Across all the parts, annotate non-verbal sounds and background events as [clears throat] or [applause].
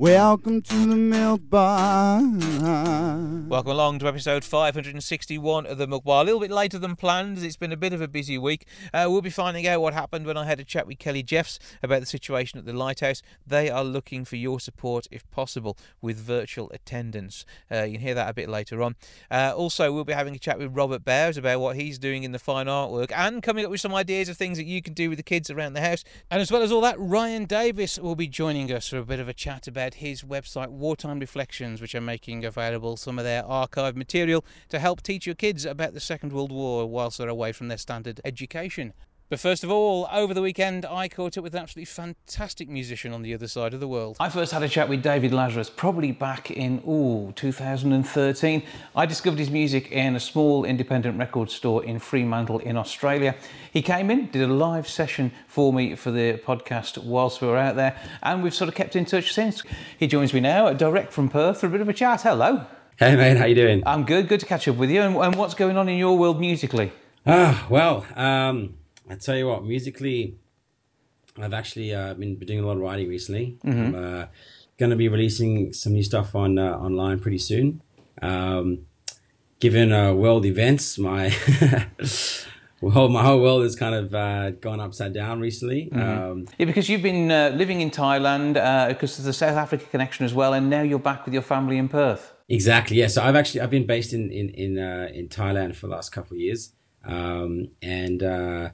welcome to the milk bar. Welcome along to episode 561 of the Milk Bar. A little bit later than planned, as it's been a bit of a busy week. Uh, we'll be finding out what happened when I had a chat with Kelly Jeffs about the situation at the Lighthouse. They are looking for your support, if possible, with virtual attendance. Uh, you can hear that a bit later on. Uh, also, we'll be having a chat with Robert Bowers about what he's doing in the fine artwork and coming up with some ideas of things that you can do with the kids around the house. And as well as all that, Ryan Davies will be joining us for a bit of a chat about his website, Wartime Reflections, which are making available some of their archive material to help teach your kids about the Second World War whilst they're away from their standard education. But first of all, over the weekend, I caught up with an absolutely fantastic musician on the other side of the world. I first had a chat with David Lazarus probably back in, ooh, 2013. I discovered his music in a small independent record store in Fremantle in Australia. He came in, did a live session for me for the podcast whilst we were out there, and we've sort of kept in touch since. He joins me now, direct from Perth, for a bit of a chat. Hello. Hey man, how you doing? I'm good. Good to catch up with you. And, and what's going on in your world musically? Ah, well, um, I tell you what, musically, I've actually uh, been doing a lot of writing recently. Mm-hmm. I'm uh, going to be releasing some new stuff on uh, online pretty soon. Um, given uh, world events, my [laughs] well, my whole world has kind of uh, gone upside down recently. Um, Yeah, because you've been uh, living in Thailand uh, because of the South Africa connection as well, and now you're back with your family in Perth. Exactly. Yeah. So I've actually I've been based in in in, uh, in Thailand for the last couple of years, um, and uh,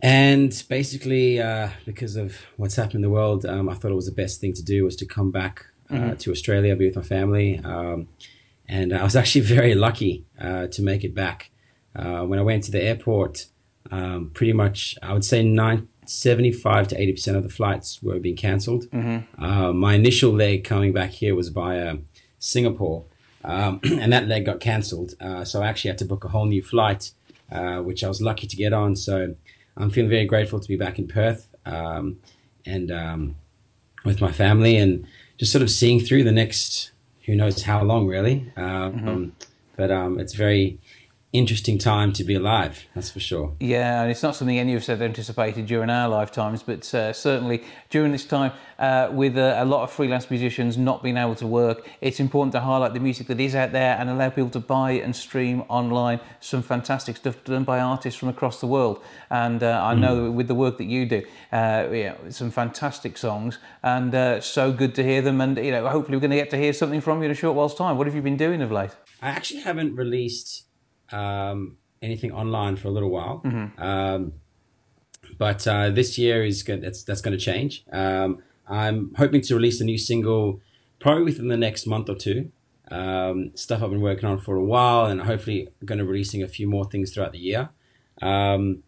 and basically uh, because of what's happened in the world, um, I thought it was the best thing to do was to come back uh, to Australia, be with my family, um, and I was [laughs] actually very lucky uh, to make it back. Uh, when I went to the airport, um, pretty much I would say nine. 75 to 80% of the flights were being cancelled. Uh, my initial leg coming back here was via Singapore, um, [clears throat] and that leg got cancelled. Uh, so I actually had to book a whole new flight, uh, which I was lucky to get on. So I'm feeling very grateful to be back in Perth um, and um, with my family and just sort of seeing through the next who knows how long, really. Um, But um, it's very interesting time to be alive, that's for sure. Yeah, and it's not something any of us had anticipated during our lifetimes, but uh, certainly during this time, uh, with uh, a lot of freelance musicians not being able to work, it's important to highlight the music that is out there and allow people to buy and stream online some fantastic stuff done by artists from across the world. And uh, I know with the work that you do, uh, yeah, some fantastic songs, and uh, so good to hear them. And you know, hopefully, we're going to get to hear something from you in a short while's time. What have you been doing of late? I actually haven't released um, anything online for a little while, um, but uh, this year is good. That's that's going to change. Um, I'm hoping to release a new single probably within the next month or two. Um, stuff I've been working on for a while, and hopefully going to releasing a few more things throughout the year. Um,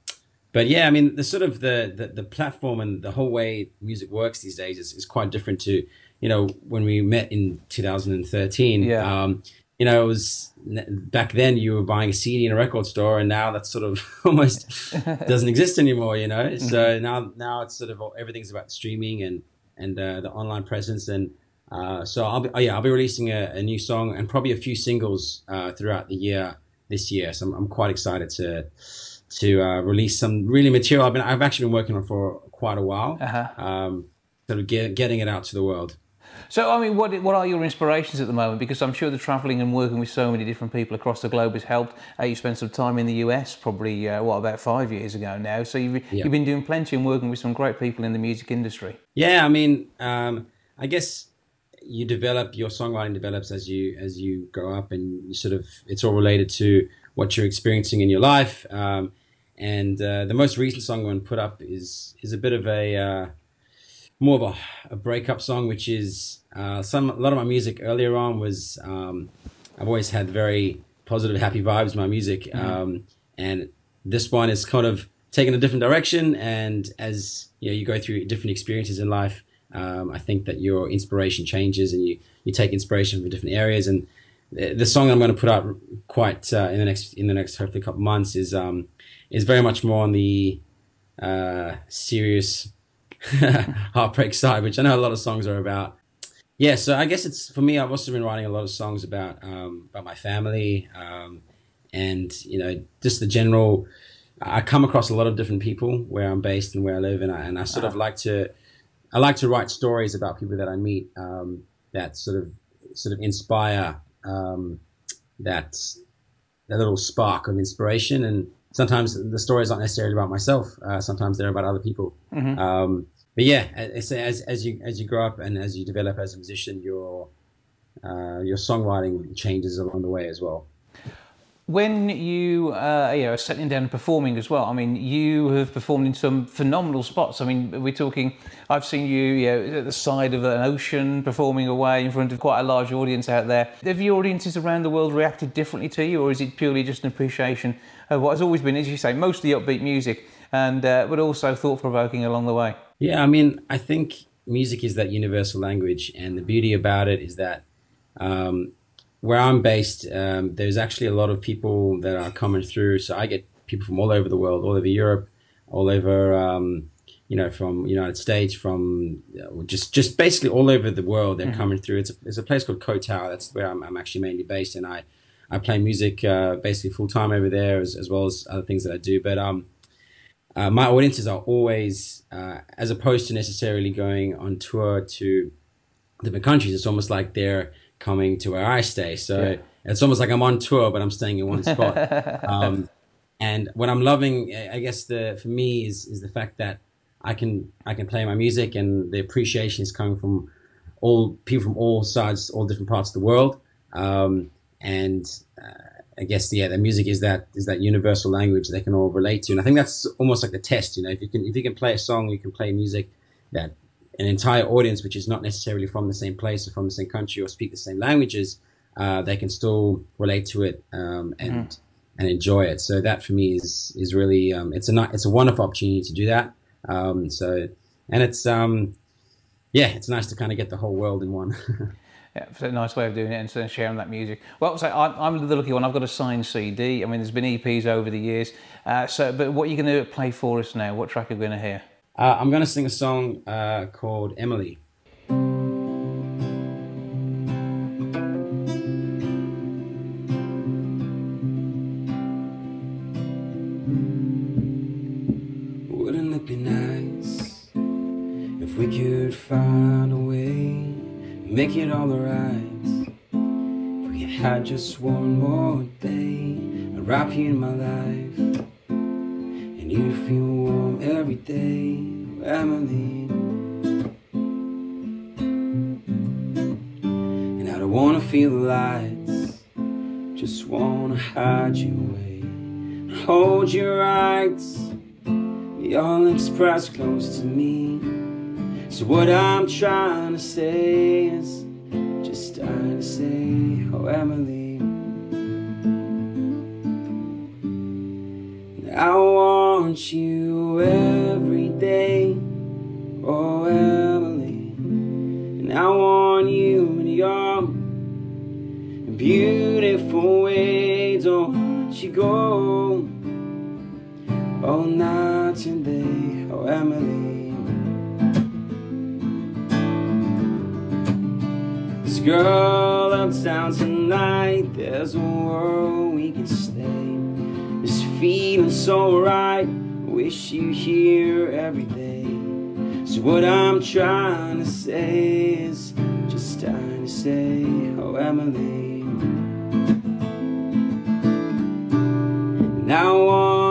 but yeah, I mean, the sort of the, the the platform and the whole way music works these days is, is quite different to you know when we met in 2013. Yeah. Um, you know, it was back then you were buying a CD in a record store, and now that sort of [laughs] almost [laughs] doesn't exist anymore. You know, so now now it's sort of everything's about streaming and and uh, the online presence, and uh, so I'll be oh yeah I'll be releasing a, a new song and probably a few singles uh, throughout the year this year. So I'm, I'm quite excited to to uh, release some really material I've been I've actually been working on for quite a while. Uh-huh. Um, sort of get, getting it out to the world. So, I mean, what what are your inspirations at the moment? Because I'm sure the travelling and working with so many different people across the globe has helped. Uh, you spent some time in the US, probably uh, what about five years ago now. So you've Yeah. you've been doing plenty and working with some great people in the music industry. Yeah, I mean, um, I guess you develop your songwriting develops as you as you grow up, and you sort of it's all related to what you're experiencing in your life. Um, and uh, the most recent song I'm going to put up is is a bit of a uh, more of a, a breakup song, which is uh, some a lot of my music earlier on was um, I've always had very positive, happy vibes in my music, um, and this one is kind of taking a different direction. And as you know, you go through different experiences in life, um, I think that your inspiration changes, and you you take inspiration from different areas. And the, the song I'm going to put out quite uh, in the next in the next hopefully couple months is um, is very much more on the uh, serious [laughs] heartbreak side, which I know a lot of songs are about. Yeah, so I guess it's for me. I've also been writing a lot of songs about um, about my family, um, and you know, just the general. I come across a lot of different people where I'm based and where I live, and I, and I sort of like to. I like to write stories about people that I meet um, that sort of sort of inspire um, that that little spark of inspiration. And sometimes the stories aren't necessarily about myself. Uh, sometimes they're about other people. Mm-hmm. Um, but yeah, as, as, as you as you grow up and as you develop as a musician, your uh, your songwriting changes along the way as well. When you, uh, you know, are settling down and performing as well, I mean, you have performed in some phenomenal spots. I mean, we're talking, I've seen you, you know, at the side of an ocean performing away in front of quite a large audience out there. Have your audiences around the world reacted differently to you, or is it purely just an appreciation of what has always been, as you say, mostly upbeat music, and uh, but also thought provoking along the way? Yeah, I mean, I think music is that universal language, and the beauty about it is that. Um, where I'm based, um, there's actually a lot of people that are coming through. So I get people from all over the world, all over Europe, all over, um, you know, from United States, from uh, just just basically all over the world. They're mm-hmm. coming through. It's a, it's a place called Koh That's where I'm, I'm actually mainly based, and I I play music uh, basically full time over there, as, as well as other things that I do. But um, uh, my audiences are always, uh, as opposed to necessarily going on tour to different countries. It's almost like they're coming to where I stay. So yeah. it's almost like I'm on tour, but I'm staying in one [laughs] spot. um, and what I'm loving, I guess, the for me is is the fact that I can I can play my music, and the appreciation is coming from all people from all sides, all different parts of the world. Um, and uh, I guess yeah, the music is that is that universal language they can all relate to, and I think that's almost like the test. You know, if you can if you can play a song, you can play music that an entire audience which is not necessarily from the same place or from the same country or speak the same languages, uh, they can still relate to it um, and mm. and enjoy it. So that for me is is really um, it's a it's a wonderful opportunity to do that. Um, so and it's um, yeah, it's nice to kind of get the whole world in one. [laughs] Yeah, a nice way of doing it and sharing that music. Well, so I'm, I'm the lucky one. I've got a signed CD. I mean, there's been EPs over the years. Uh, so, but what are you going to play for us now? What track are we going to hear? Uh, I'm going to sing a song uh, called Emily. It all all right? If we had just one more day, I'd wrap you in my life and you'd feel warm every day, Emily. And I don't wanna feel the lights, just wanna hide you away. Hold your your lips pressed close to me. So what I'm trying to say is Emily. I want you every day, oh Emily. And I want you in your beautiful way. Don't you go, oh not today, oh Emily. This girl uptown tonight, there's a world we can stay This feeling so right. Wish you here every day. So what I'm trying to say is just trying to say, oh Emily. Now I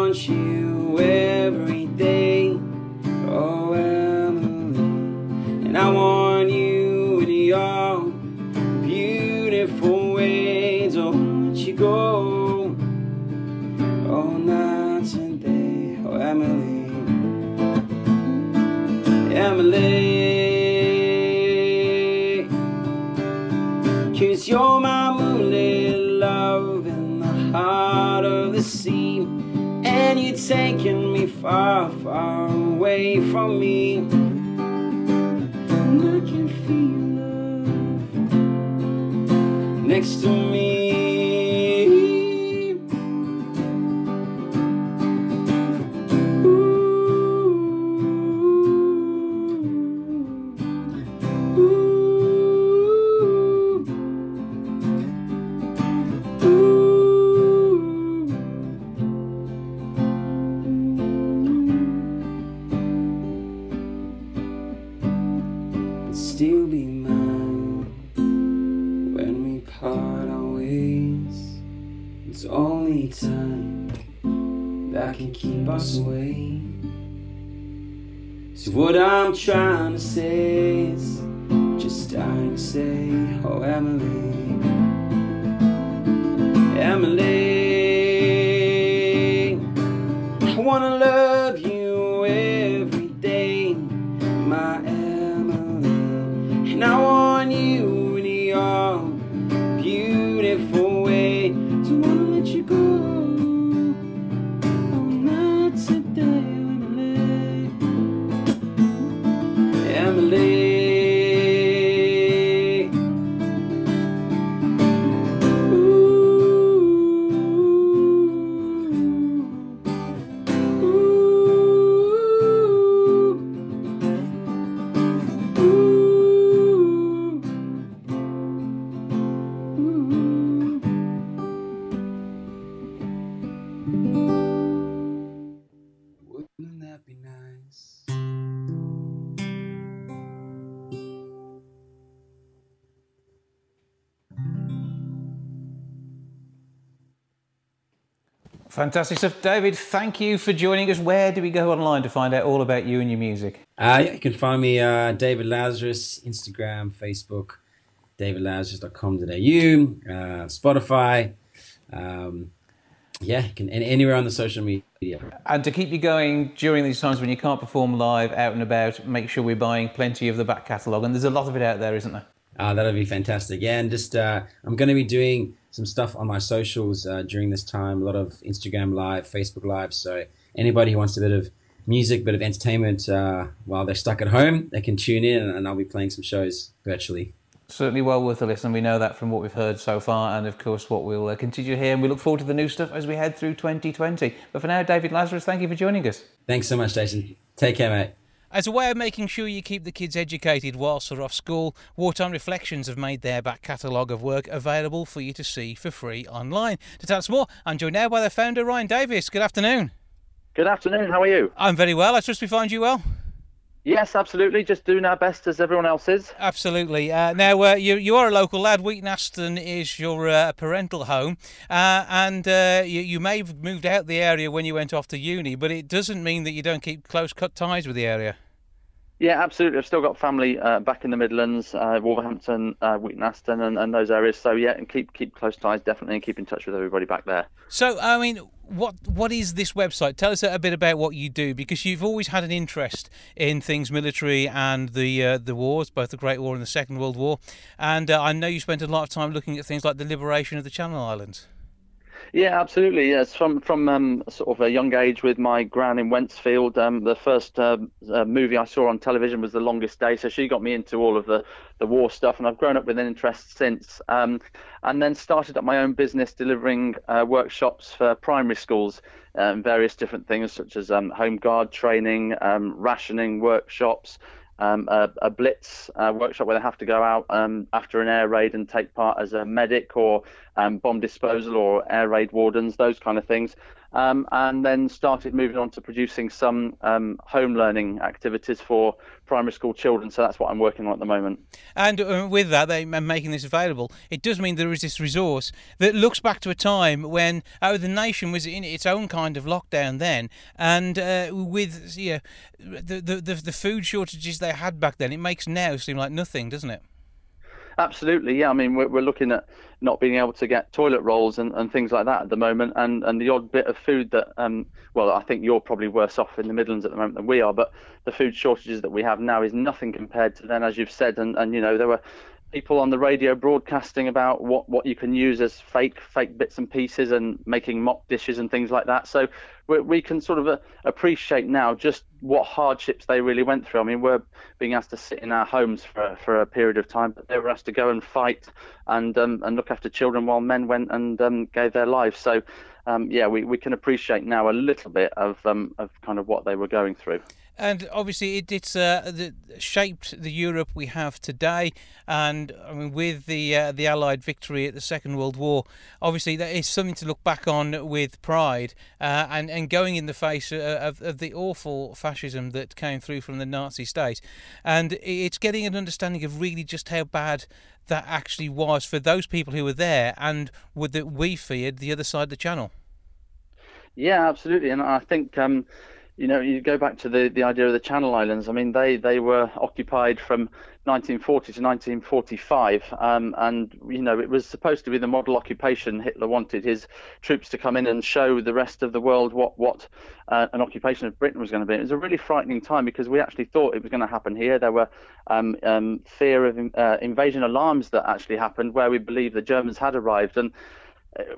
far, far away from me. And I can feel love next to me. Fantastic stuff. David, thank you for joining us. Where do we go online to find out all about you and your music? Uh, yeah, you can find me uh, David Lazarus, Instagram, Facebook, davidlazarus.com.au, uh, Spotify. Um, yeah, you can anywhere on the social media. And to keep you going during these times when you can't perform live out and about, make sure we're buying plenty of the back catalogue. And there's a lot of it out there, isn't there? Uh, that'll be fantastic. Yeah, and just uh, I'm going to be doing some stuff on my socials uh, during this time. A lot of Instagram Live, Facebook Live. So anybody who wants a bit of music, bit of entertainment uh, while they're stuck at home, they can tune in, and I'll be playing some shows virtually. Certainly well worth a listen. We know that from what we've heard so far, and of course, what we'll uh, continue to hear. And we look forward to the new stuff as we head through 2020. But for now, David Lazarus, thank you for joining us. Thanks so much, Jason. Take care, mate. As a way of making sure you keep the kids educated whilst they're off school, Wartime Reflections have made their back catalogue of work available for you to see for free online. To tell us more, I'm joined now by the founder, Ryan Davies. Good afternoon. Good afternoon. How are you? I'm very well. I trust we find you well. Yes, absolutely. Just doing our best as everyone else is. Absolutely. Uh, now, uh, you, you are a local lad. Wheaton Aston is your uh, parental home, uh, and uh, you, you may have moved out the area when you went off to uni, but it doesn't mean that you don't keep close cut ties with the area. Yeah, absolutely. I've still got family uh, back in the Midlands, uh, Wolverhampton, uh, Wheaton Aston, and, and those areas. So yeah, and keep keep close ties definitely, and keep in touch with everybody back there. So, I mean, what what is this website? Tell us a bit about what you do, because you've always had an interest in things military and the uh, the wars, both the Great War and the Second World War. And uh, I know you spent a lot of time looking at things like the liberation of the Channel Islands. Yeah, absolutely. Yes, from from um, sort of a young age with my gran in Wednesfield. Um, the first uh, uh, movie I saw on television was The Longest Day, so she got me into all of the the war stuff, and I've grown up with an interest since. Um, and then started up my own business delivering uh, workshops for primary schools, um, various different things such as um, home guard training, rationing workshops. Um, a, a blitz uh, workshop where they have to go out um, after an air raid and take part as a medic or um, bomb disposal or air raid wardens, those kind of things. Um, and then started moving on to producing some um, home learning activities for primary school children. So that's what I'm working on at the moment. And uh, with that, they and making this available, it does mean there is this resource that looks back to a time when uh, the nation was in its own kind of lockdown then, and uh, with the the the food shortages they had back then, it makes now seem like nothing, doesn't it? Absolutely, yeah. I mean, we're, we're looking at not being able to get toilet rolls and, and things like that at the moment, and, and the odd bit of food that, um, well, I think you're probably worse off in the Midlands at the moment than we are, but the food shortages that we have now is nothing compared to then, as you've said, and, and you know, there were people on the radio broadcasting about what, what you can use as fake fake bits and pieces and making mock dishes and things like that. So we, we can sort of uh, appreciate now just what hardships they really went through. I mean, we're being asked to sit in our homes for for a period of time, but they were asked to go and fight and um, and look after children while men went and um, gave their lives. So um, yeah, we, we can appreciate now a little bit of um, of kind of what they were going through. And obviously it, it's uh, the, shaped the Europe we have today. And I mean, with the uh, the Allied victory at the Second World War, obviously that is something to look back on with pride, uh, and and going in the face uh, of, of the awful fascism that came through from the Nazi state, and it's getting an understanding of really just how bad that actually was for those people who were there and would that we feared the other side of the channel. Yeah, absolutely, and I think um, you know you go back to the, the idea of the Channel Islands. I mean, they they were occupied from 1940 to 1945, um, and you know it was supposed to be the model occupation. Hitler wanted his troops to come in and show the rest of the world what what uh, an occupation of Britain was going to be. It was a really frightening time because we actually thought it was going to happen here. There were um, um, fear of uh, invasion alarms that actually happened where we believed the Germans had arrived and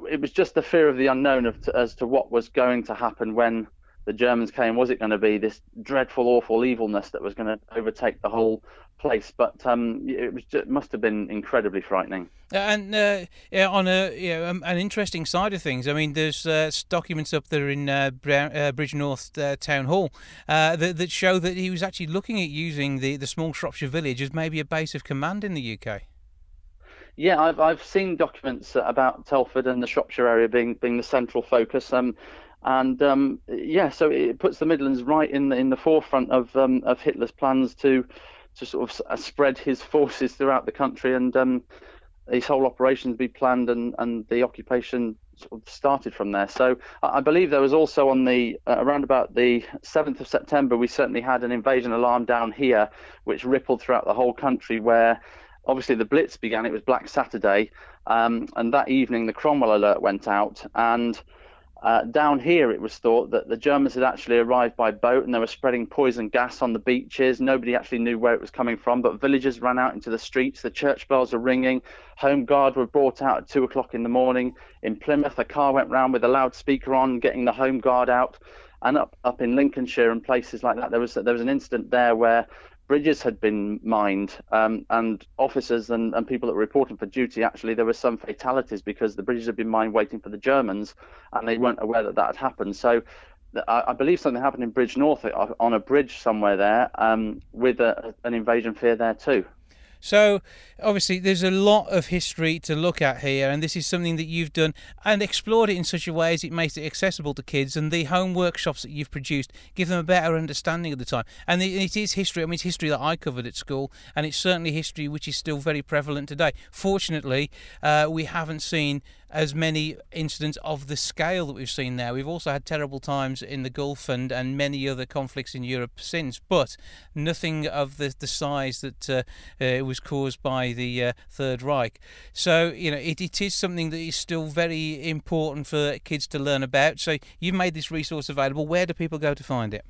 it was just the fear of the unknown of, as to what was going to happen when the Germans came. Was it going to be this dreadful, awful evilness that was going to overtake the whole place? But um, it was just, must have been incredibly frightening. And uh, yeah, on a you know, um, an interesting side of things, I mean, there's uh, documents up there in uh, uh Bridgnorth uh, Town Hall uh, that, that show that he was actually looking at using the, the small Shropshire village as maybe a base of command in the UK. Yeah, I've I've seen documents about Telford and the Shropshire area being being the central focus. Um, and um, yeah, so it puts the Midlands right in the in the forefront of um, of Hitler's plans to to sort of uh, spread his forces throughout the country and um, his whole operations be planned and and the occupation sort of started from there. So I believe there was also on the uh, around about the 7th of September, we certainly had an invasion alarm down here, which rippled throughout the whole country, where obviously the Blitz began. It was Black Saturday, um, and that evening the Cromwell alert went out. And uh, down here, it was thought that the Germans had actually arrived by boat and they were spreading poison gas on the beaches. Nobody actually knew where it was coming from, but villagers ran out into the streets. The church bells were ringing. Home guard were brought out at two o'clock in the morning. In Plymouth, a car went round with a loudspeaker on, getting the home guard out. And up up in Lincolnshire and places like that, there was there was an incident there where bridges had been mined, um, and officers and, and people that were reporting for duty actually there were some fatalities because the bridges had been mined waiting for the Germans, and they weren't aware that that had happened. So. I, believe something happened in Bridgnorth on a bridge somewhere there, um, with a, an invasion fear there too. So, obviously, there's a lot of history to look at here, and this is something that you've done and explored it in such a way as it makes it accessible to kids. And the home workshops that you've produced give them a better understanding of the time. And it is history. I mean, it's history that I covered at school, and it's certainly history which is still very prevalent today. Fortunately, uh, we haven't seen as many incidents of the scale that we've seen there. We've also had terrible times in the Gulf and, and many other conflicts in Europe since, but nothing of the, the size that uh, uh, was caused by the uh, Third Reich. So, you know, it, it is something that is still very important for kids to learn about. So, you've made this resource available. Where do people go to find it?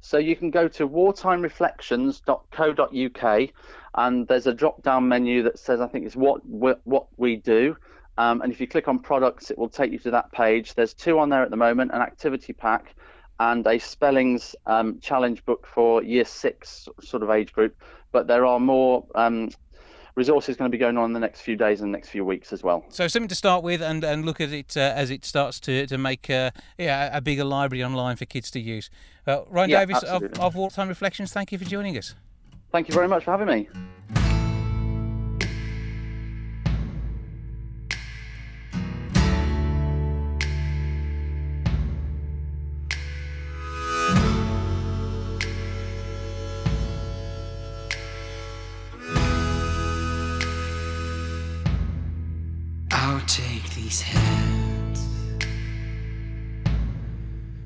So you can go to wartimereflections.co.uk and there's a drop down menu that says I think it's what what we do um, and if you click on products, it will take you to that page. There's two on there at the moment an activity pack and a spellings um, challenge book for year six sort of age group. But there are more um, resources going to be going on in the next few days and the next few weeks as well. So something to start with and, and look at it uh, as it starts to, to make uh, yeah, a bigger library online for kids to use. Uh, Ryan yeah, Davies of, of Wartime Reflections, thank you for joining us. Thank you very much for having me. These hands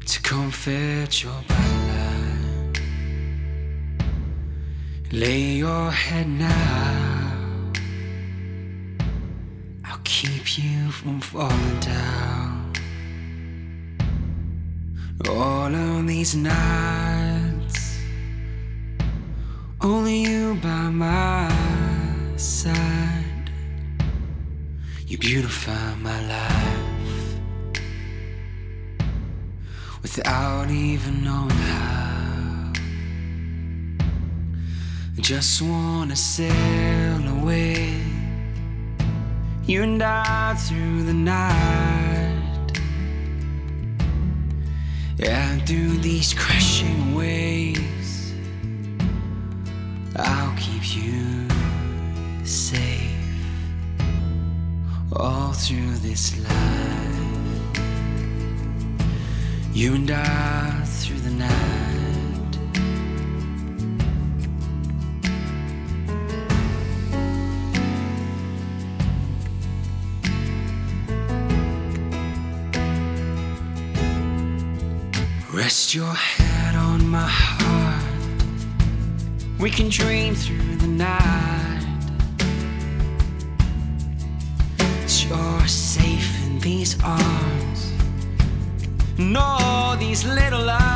to comfort your line. Lay your head now. I'll keep you from falling down. All of these nights, only you by my side. You beautify my life without even knowing how. I just wanna sail away, you and I through the night. And through these crashing waves, I'll keep you safe all through this life. You and I through the night. Rest your head on my heart. We can dream through the night. These arms. No, these little lights.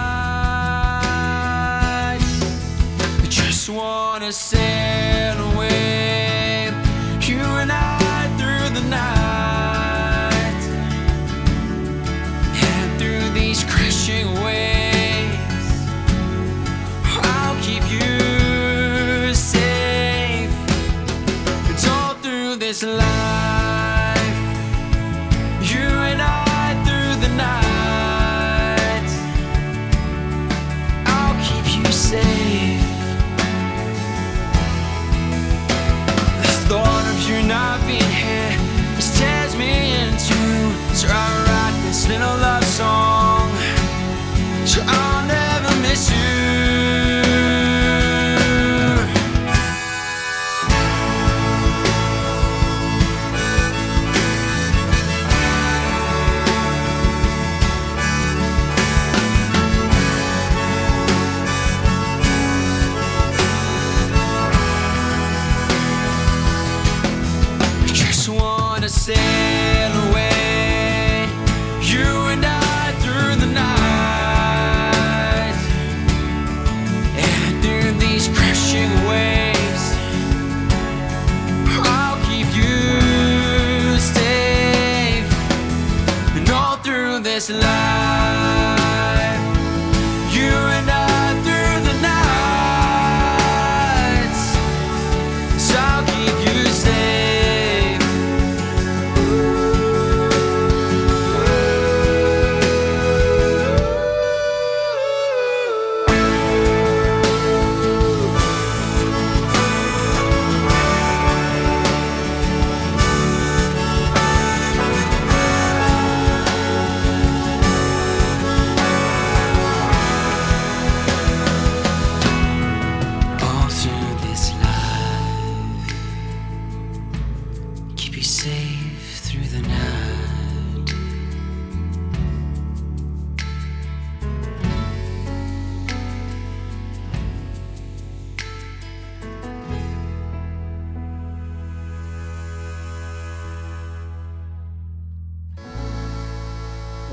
I just wanna sail away. You and I through the night. And through these crashing waves. I'll keep you safe. It's all through this life.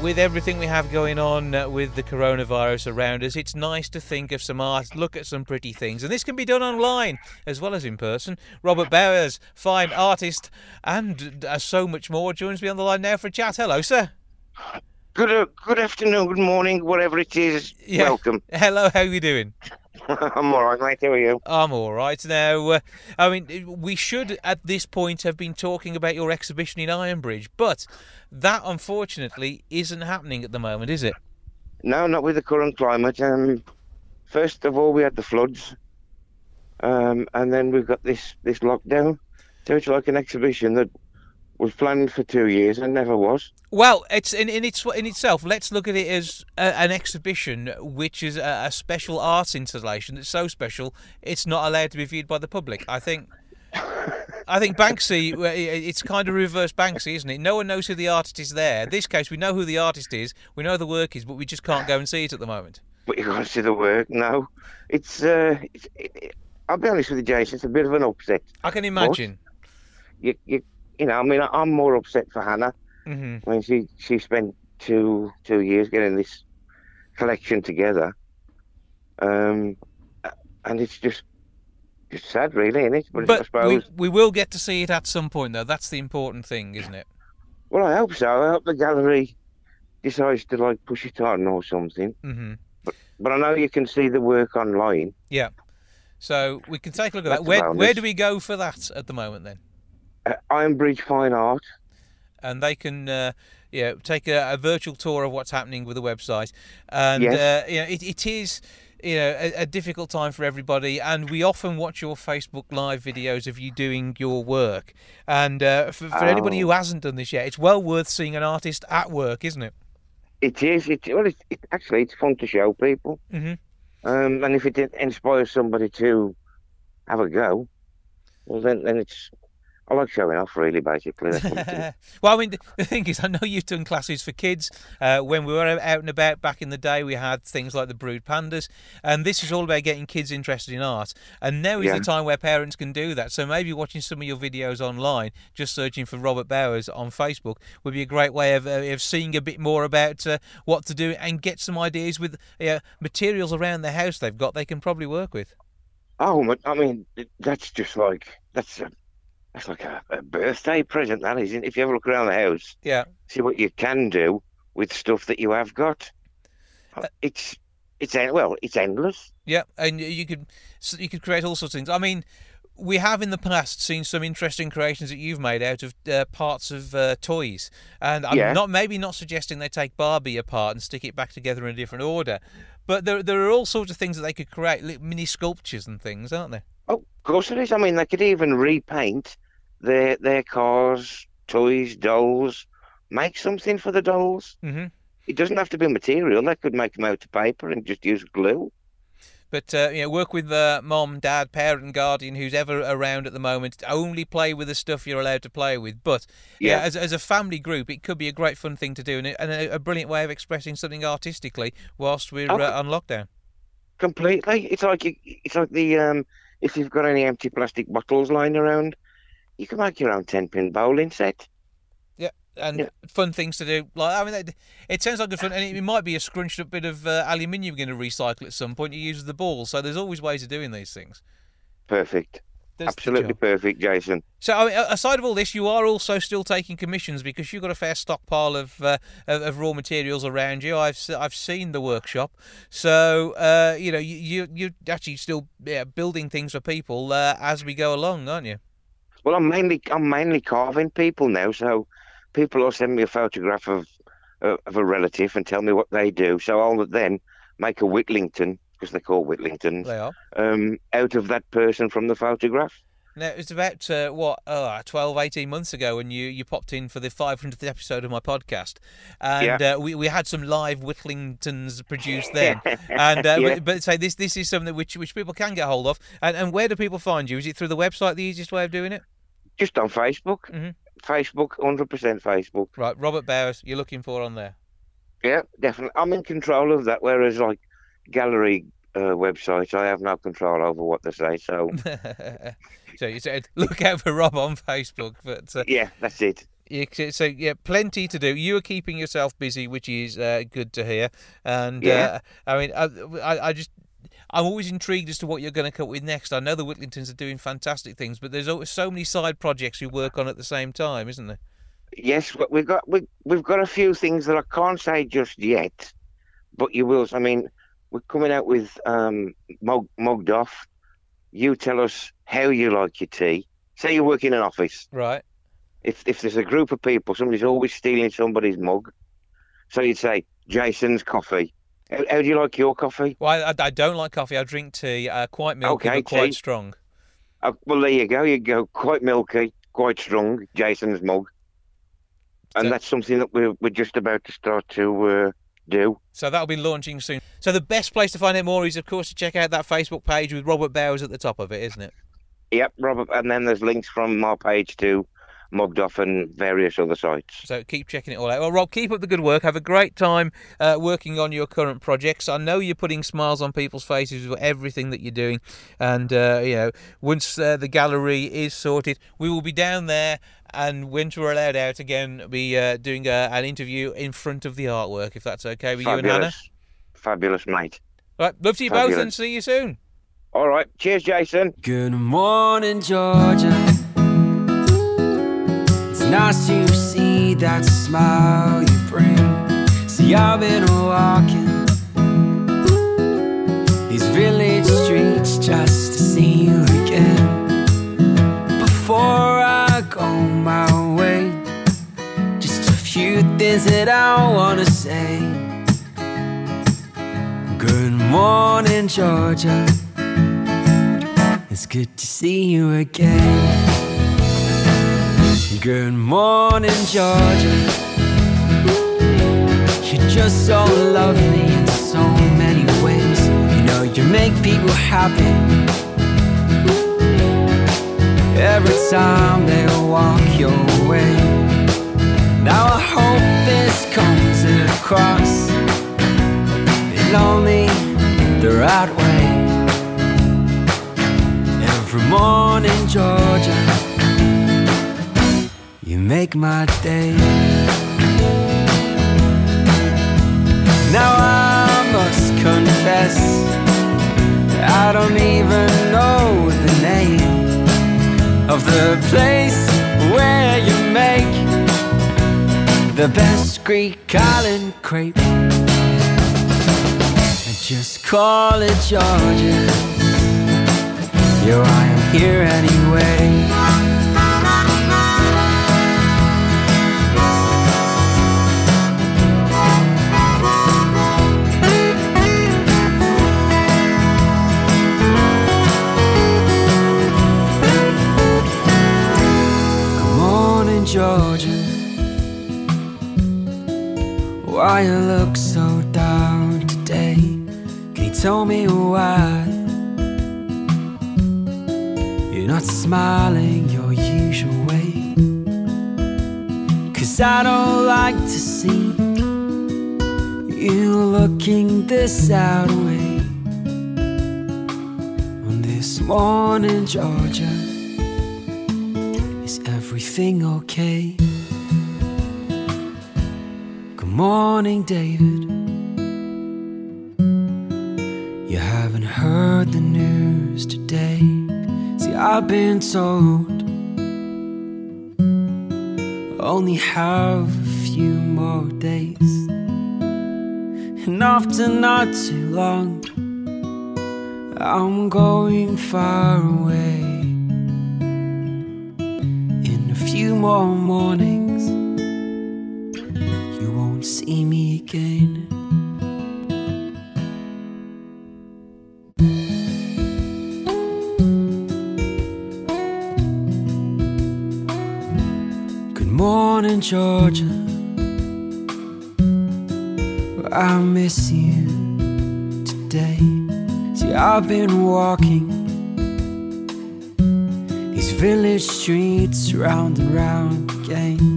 With everything we have going on uh, with the coronavirus around us, it's nice to think of some art, look at some pretty things. And this can be done online as well as in person. Robert Bowers, fine artist, and uh, so much more, joins me on the line now for a chat. Hello, sir. Good, uh, good afternoon, good morning, whatever it is. Yeah. Welcome. [laughs] Hello, how are you doing? [laughs] I'm all right, mate. How are you? I'm all right. Now, uh, I mean, we should at this point have been talking about your exhibition in Ironbridge, but that unfortunately isn't happening at the moment, is it? No, not with the current climate. Um, first of all, we had the floods, um, and then we've got this this lockdown. So it's like an exhibition that was planned for two years and never was. Well, it's in, in its in itself. Let's look at it as a, an exhibition, which is a, a special art installation that's so special it's not allowed to be viewed by the public. I think. I think Banksy, it's kind of reverse Banksy, isn't it? No one knows who the artist is there. In this case, we know who the artist is, we know the work is, but we just can't go and see it at the moment. But you can't see the work. No, it's. Uh, it's it, it- I'll be honest with you, Jason. It's a bit of an upset. I can imagine. You, you, you know. I mean, I'm more upset for Hannah. hmm I mean, she she spent two two years getting this collection together, um, and it's just just sad, really, isn't it? But, But we, suppose, we will get to see it at some point, though. That's the important thing, isn't it? well, I hope so. I hope the gallery decides to like push it on or something. hmm But I know you can see the work online. Yeah. So we can take a look at That's that. Where where do we go for that at the moment then? Uh, Ironbridge Fine Art. and they can. Uh, yeah, take a, a virtual tour of what's happening with the website, and Yes. uh, you know it, it is you know a, a difficult time for everybody and we often watch your facebook live videos of you doing your work and uh, for, for anybody Oh. who hasn't done this yet it's well worth seeing an artist at work isn't it It is. It well, it's it, actually it's fun to show people. Mhm. Um, and if it inspires somebody to have a go, well then then it's. I like showing off, really. Basically, That's what it is. [laughs] well, I mean, the- the thing is, I know you've done classes for kids. Uh, when we were out and about back in the day, we had things like the Brood Pandas, and this is all about getting kids interested in art. And now is Yeah. the time where parents can do that. So maybe watching some of your videos online, just searching for Robert Bowers on Facebook, would be a great way of, uh, of seeing a bit more about uh, what to do and get some ideas with uh, materials around the house they've got they can probably work with. Oh, I mean, that's just like that's a, that's like a, a birthday present. That isn't. If you ever look around the house, Yeah. see what you can do with stuff that you have got. Uh, It's it's well, it's endless. Yeah, and you could you could create all sorts of things. I mean, we have in the past seen some interesting creations that you've made out of uh, parts of uh, toys, and I'm Yeah. not maybe not suggesting they take Barbie apart and stick it back together in a different order, but there there are all sorts of things that they could create, like mini sculptures and things, aren't there? Oh, of course it is. I mean, they could even repaint their their cars, toys, dolls. Make something for the dolls. hmm It doesn't have to be material. They could make them out of paper and just use glue. But uh, you know, work with uh, mom, dad, parent, guardian, who's ever around at the moment. Only play with the stuff you're allowed to play with. But yeah, Yeah. as, as a family group, it could be a great fun thing to do, and, a- and a, a brilliant way of expressing something artistically whilst we're Okay. uh, on lockdown. Completely. It's like it's like the um. If you've got any empty plastic bottles lying around, you can make your own ten pin bowling set. Yeah, and Yeah. fun things to do. Like I mean, it, it sounds like good fun, and it, it might be a scrunched up bit of uh, aluminium you're going to recycle at some point. You use the ball, so there's always ways of doing these things. Perfect. Absolutely perfect, Jason. So, I mean, aside of all this, you are also still taking commissions because you've got a fair stockpile of uh, of, of raw materials around you. I've I've seen the workshop, so uh, you know you you you're actually still yeah, building things for people uh, as we go along, aren't you? Well, I'm mainly I'm mainly carving people now, so people will send me a photograph of of a relative and tell me what they do. So I'll then make a Whittlington because they're called Whittlingtons They are. um, out of that person from the photograph. Now, it was about, uh, what, uh, 12, 18 months ago when you, you popped in for the 500th episode of my podcast. And uh, we, we had some live Whittlingtons produced then. [laughs] and uh, Yeah. but, say this this is something which, which people can get hold of. And, and where do people find you? Is it through the website the easiest way of doing it? Just on Facebook. Mhm. Facebook, 100% Facebook. Right, Robert Bowers, you're looking for on there. Yeah, definitely. I'm in control of that, whereas like gallery uh, websites, I have no control over what they say. So [laughs] so you said look out for Rob on Facebook. But uh, yeah, that's it. you, so yeah, plenty to do. You are keeping yourself busy, which is uh, good to hear. And Yeah. uh, I mean, I, I, I just. I'm always intrigued as to what you're going to come up with next. I know the Whittlingtons are doing fantastic things, but there's always so many side projects you work on at the same time, isn't there? Yes, we've got we, we've got a few things that I can't say just yet, but you will. I mean, we're coming out with um, mug, mugged off. You tell us how you like your tea. Say you work in an office. Right. If if there's a group of people, somebody's always stealing somebody's mug. So you'd say Jason's coffee. How, how do you like your coffee? Well, I, I don't like coffee. I drink tea, uh, quite milky, Okay, but quite strong. Uh, well, there you go. You go quite milky, quite strong. Jason's mug, and So- that's something that we're we're just about to start to uh, do. So that'll be launching soon. So the best place to find out more is, of course, to check out that Facebook page with Robert Bowers at the top of it, isn't it? Yep, Robert. And then there's links from my page to Mugged Off and various other sites. So keep checking it all out. Well, Rob, keep up the good work. Have a great time uh, working on your current projects. I know you're putting smiles on people's faces with everything that you're doing. And, uh, you know, once uh, the gallery is sorted, we will be down there. And once we're allowed out again, be uh, doing uh, an interview in front of the artwork, if that's okay with you and Hannah. Fabulous. Fabulous, mate. Right, love to you both and see you soon. All right. Cheers, Jason. Good morning, Georgia. It's nice to see that smile you bring. See, I've been walking is it I wanna say? Good morning, Georgia. It's good to see you again. Good morning, Georgia. You're just so lovely in so many ways. You know, you make people happy. Every time they walk your way. Now I hope this comes across in only the right way. Every morning, Georgia, you make my day. Now I must confess, I don't even know the name of the place where you make the best Greek island crepe. I just call it Georgia. Here I am here anyway. Georgia. Why you look so down today? Can you tell me why? You're not smiling your usual way. Cause I don't like to see you looking this out way. On this morning, Georgia, is everything okay? Morning, David. You haven't heard the news today. See, I've been told only have a few more days, and often not too long. I'm going far away. In a few more mornings, again. Good morning, Georgia. I miss you today. See, I've been walking these village streets round and round again.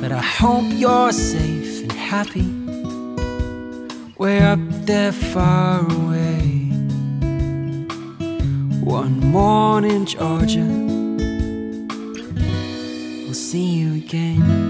But I hope you're safe happy. Way up there far away. One morning, Georgia, we'll see you again.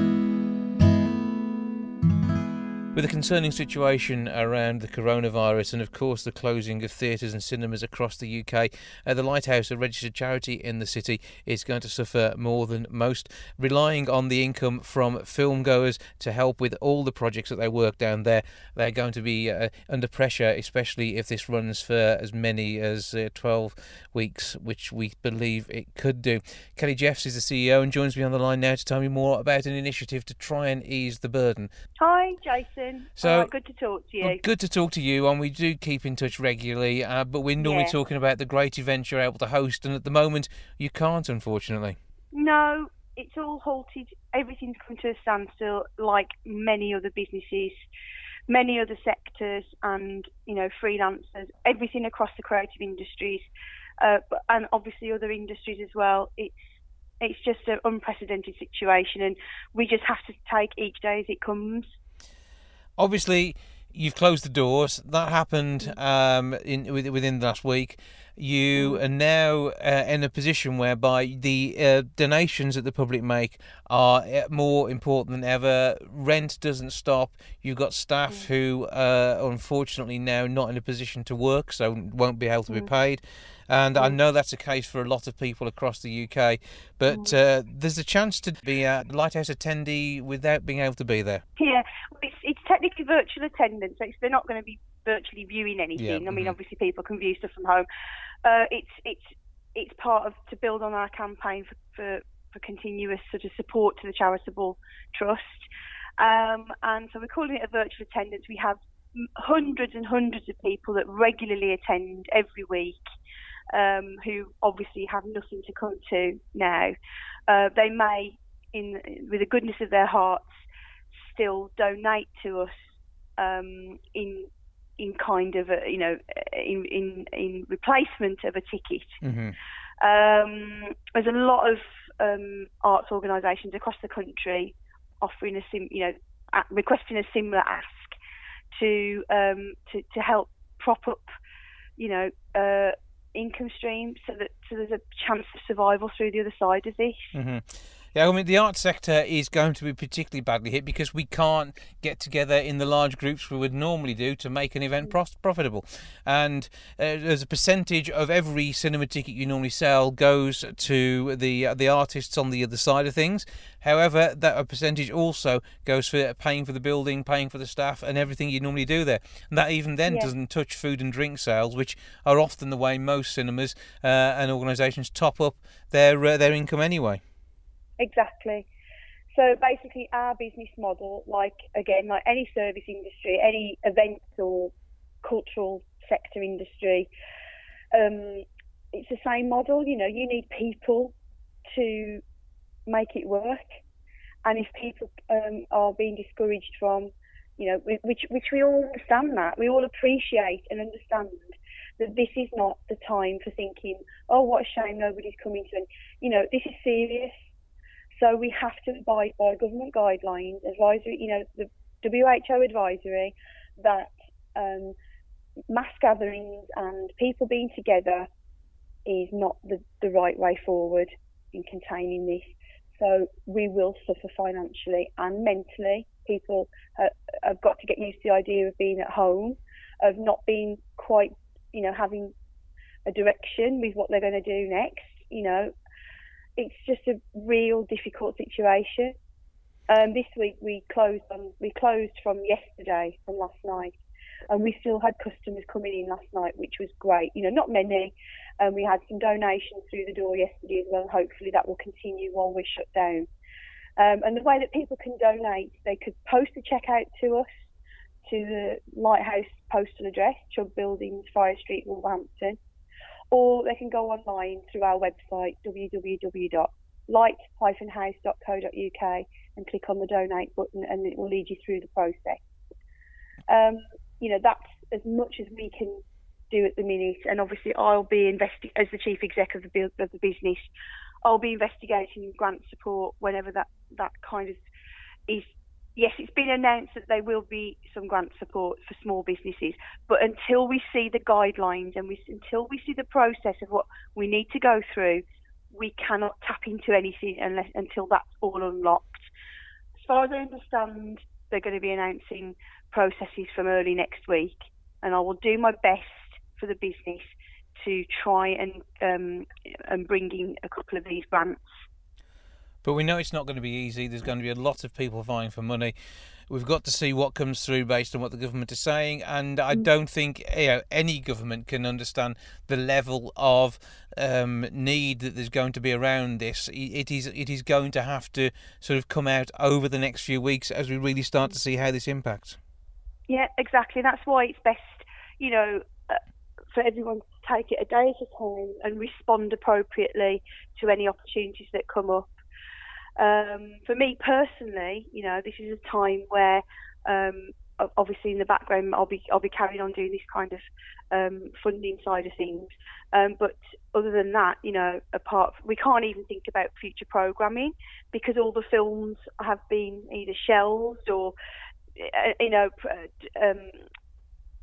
With the concerning situation around the coronavirus and, of course, the closing of theatres and cinemas across the UK, uh, the Lighthouse, a registered charity in the city, is going to suffer more than most, relying on the income from filmgoers to help with all the projects that they work down there. They're going to be uh, under pressure, especially if this runs for as many as uh, 12 weeks, which we believe it could do. Kelly Jeffs is the CEO and joins me on the line now to tell me more about an initiative to try and ease the burden. Hi, Jason. So- good to talk to you. Well, good to talk to you, and we do keep in touch regularly. Uh, but we're normally Yeah. talking about the great events you're able to host, and at the moment you can't, unfortunately. No, it's all halted. Everything's come to a standstill, like many other businesses, many other sectors, and you know, freelancers. Everything across the creative industries, uh, and obviously other industries as well. It's it's just an unprecedented situation, and we just have to take each day as it comes. Obviously, you've closed the doors. That happened um, in within the last week. You are now uh, in a position whereby the uh, donations that the public make are uh, more important than ever. Rent doesn't stop. You've got staff who are unfortunately now not in a position to work, so won't be able to be paid. And I know that's the case for a lot of people across the UK. But uh, there's a chance to be a lighthouse attendee without being able to be there. Yeah, it's, it's technically virtual attendance, so they're not going to be virtually viewing anything. I mean, mhm. obviously people can view stuff from home. Uh, it's it's it's part of to build on our campaign for, for, for continuous sort of support to the charitable trust. Um, and so we're calling it a virtual attendance. We have hundreds and hundreds of people that regularly attend every week. Um, who obviously have nothing to come to now. Uh, they may, in with the goodness of their hearts, still donate to us um, in in kind of a you know in in, in replacement of a ticket. Mm-hmm. Um, there's a lot of um, arts organisations across the country offering a sim, you know, requesting a similar ask to um, to to help prop up, you know, uh, income streams so that so there's a chance of survival through the other side of this. Mm-hmm. Yeah, I mean, the arts sector is going to be particularly badly hit because we can't get together in the large groups we would normally do to make an event profitable. And uh, as a percentage of every cinema ticket you normally sell goes to the uh, the artists on the other side of things. However, that a percentage also goes for paying for the building, paying for the staff, and everything you normally do there. And that even then yeah. doesn't touch food and drink sales, which are often the way most cinemas uh, and organisations top up their uh, their income anyway. Exactly. So basically, our business model, like again, like any service industry, any events or cultural sector industry, um, it's the same model. You know, you need people to make it work, and if people um, are being discouraged from, you know, which which we all understand that we all appreciate and understand that this is not the time for thinking, oh, what a shame nobody's coming to, and you know, this is serious so we have to abide by government guidelines, advisory, you know, the WHO advisory that um, mass gatherings and people being together is not the, the right way forward in containing this. So we will suffer financially and mentally. People have got to get used to the idea of being at home, of not being quite, you know, having a direction with what they're going to do next. You know, it's just a real difficult situation. Um, this week we closed on we closed from yesterday, from last night, and we still had customers coming in last night, which was great. You know, not many, and we had some donations through the door yesterday as well. Hopefully that will continue while we're shut down. Um, and the way that people can donate, they could post a check out to us to the Lighthouse postal address, Chubb Buildings, Fryer Street, Wolverhampton or they can go online through our website www.light-house.co.uk and click on the donate button and it will lead you through the process. Um, you know, that's as much as we can do at the minute and obviously I'll be investing as the chief exec of the, of the business I'll be investigating grant support whenever that, that kind of is yes, it's been announced that there will be some grant support for small businesses, but until we see the guidelines and we, until we see the process of what we need to go through, we cannot tap into anything unless until that's all unlocked. As far as I understand, they're going to be announcing processes from early next week, and I will do my best for the business to try and um, and bring in a couple of these grants but we know it's not going to be easy. There's going to be a lot of people vying for money. We've got to see what comes through based on what the government is saying, and I mm. don't think you know any government can understand the level of um, need that there's going to be around this. It is it is going to have to sort of come out over the next few weeks as we really start to see how this impacts. Yeah, exactly. That's why it's best, you know, uh, for everyone to take it a day at a time and respond appropriately to any opportunities that come up. Um, for me personally, you know, this is a time where um, obviously in the background I'll be I'll be carrying on doing this kind of um, funding side of things. Um, but other than that, you know, apart we can't even think about future programming because all the films have been either shelved or uh, you know um,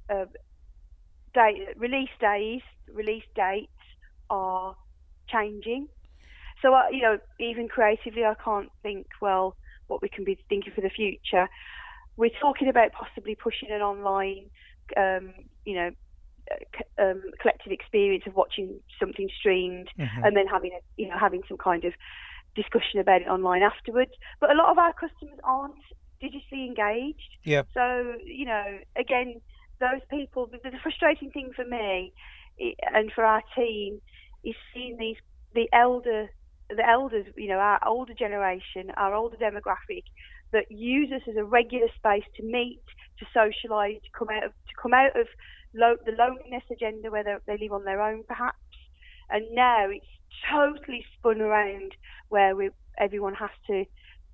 uh, release days release dates are changing. So, uh, you know, even creatively, I can't think, well, what we can be thinking for the future. We're talking about possibly pushing an online, um, you know, um, collective experience of watching something streamed mm-hmm. and then having a, you know, having some kind of discussion about it online afterwards. But a lot of our customers aren't digitally engaged. Yeah. So, you know, again, those people, the, the frustrating thing for me and for our team is seeing these the elder the elders, you know, our older generation, our older demographic, that use us as a regular space to meet, to socialise, to come out of to come out of lo- the loneliness agenda where they- live on their own, perhaps. And now it's totally spun around where we everyone has to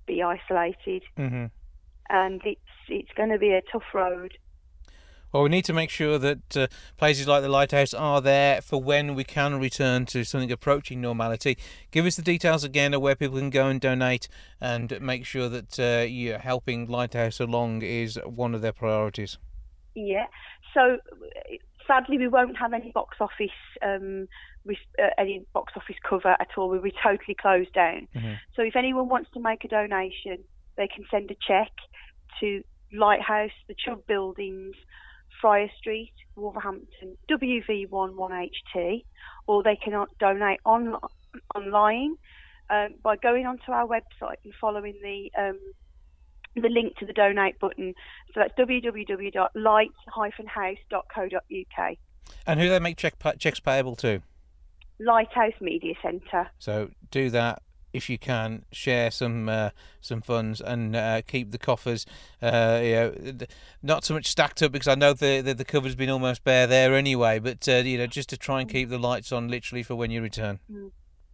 be isolated, hmm and it's it's going to be a tough road. Well, we need to make sure that uh, places like the Lighthouse are there for when we can return to something approaching normality. Give us the details again of where people can go and donate, and make sure that uh, you're helping Lighthouse along is one of their priorities. Yeah. So sadly, we won't have any box office um, res- uh, any box office cover at all. We'll be totally closed down. Mhm. So if anyone wants to make a donation, they can send a cheque to Lighthouse, the Chubb Buildings, Fryer Street, Wolverhampton, WV11HT, or they can donate on, online um, by going onto our website and following the um, the link to the donate button. So that's www.light-house.co.uk. And who they make check checks payable to. Lighthouse Media Centre. So do that if you can. Share some uh, some funds and uh, keep the coffers, uh, you know, not so much stacked up because I know the the, the cover's been almost bare there anyway. But uh, you know, just to try and keep the lights on, literally for when you return.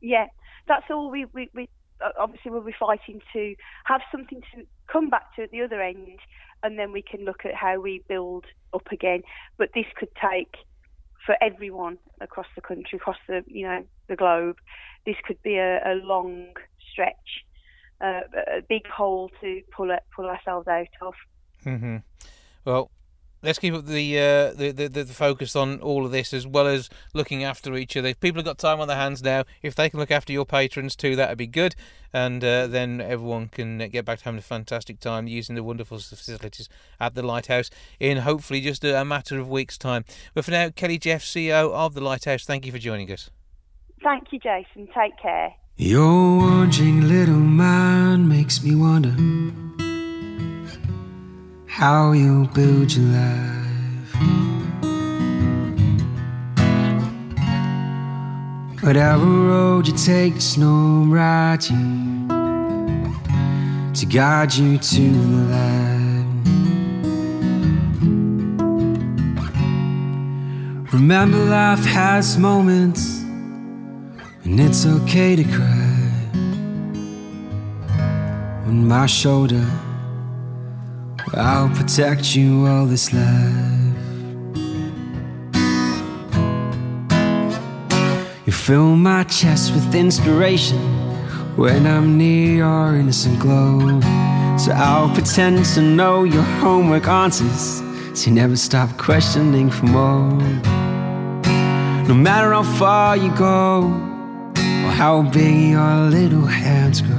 Yeah, that's all we, we, we obviously we'll be fighting to have something to come back to at the other end, and then we can look at how we build up again. But this could take for everyone across the country, across the you know the globe. This could be a, a long stretch, uh, a big hole to pull it, pull ourselves out of. Mm-hmm. Well, let's keep up the, uh, the, the the the focus on all of this as well as looking after each other. If people have got time on their hands now, if they can look after your patrons too, that'd be good. And uh, then everyone can get back to having a fantastic time using the wonderful facilities at the Lighthouse in hopefully just a, a matter of weeks' time. But for now, Kelly Jeff, CEO of the Lighthouse, thank you for joining us. Thank you, Jason. Take care. Your wandering little mind makes me wonder how you'll build your life. Whatever road you take, there's no right to guide you to the light. Remember, life has moments and it's okay to cry on my shoulder. I'll protect you all this life. You fill my chest with inspiration when I'm near your innocent glow. So I'll pretend to know your homework answers. So you never stop questioning for more. No matter how far you go, or how big your little hands grow,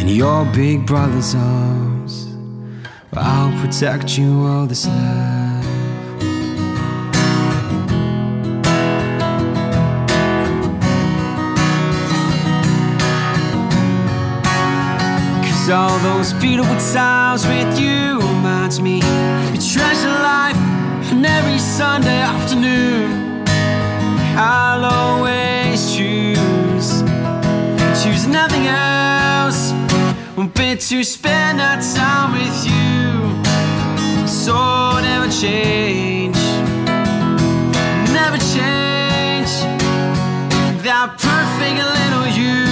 in your big brother's arms, I'll protect you all this life. Cause all those beautiful times with you reminds me you treasure life and every Sunday afternoon. I'll always choose choose nothing else. But to spend that time with you so never change. Never change. That perfect little you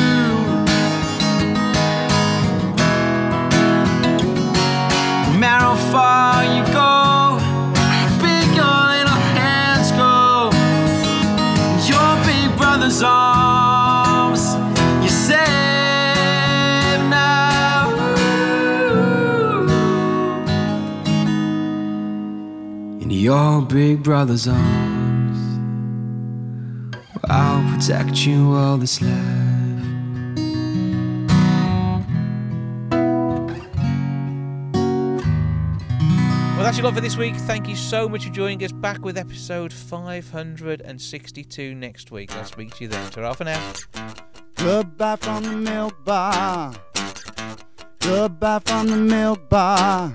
your big brother's arms, I'll protect you all this life. Well, that's your lot for this week. Thank you so much for joining us. Back with episode 562 next week. I'll speak to you then. Ta for now. Goodbye from the milk bar. Goodbye from the milk bar.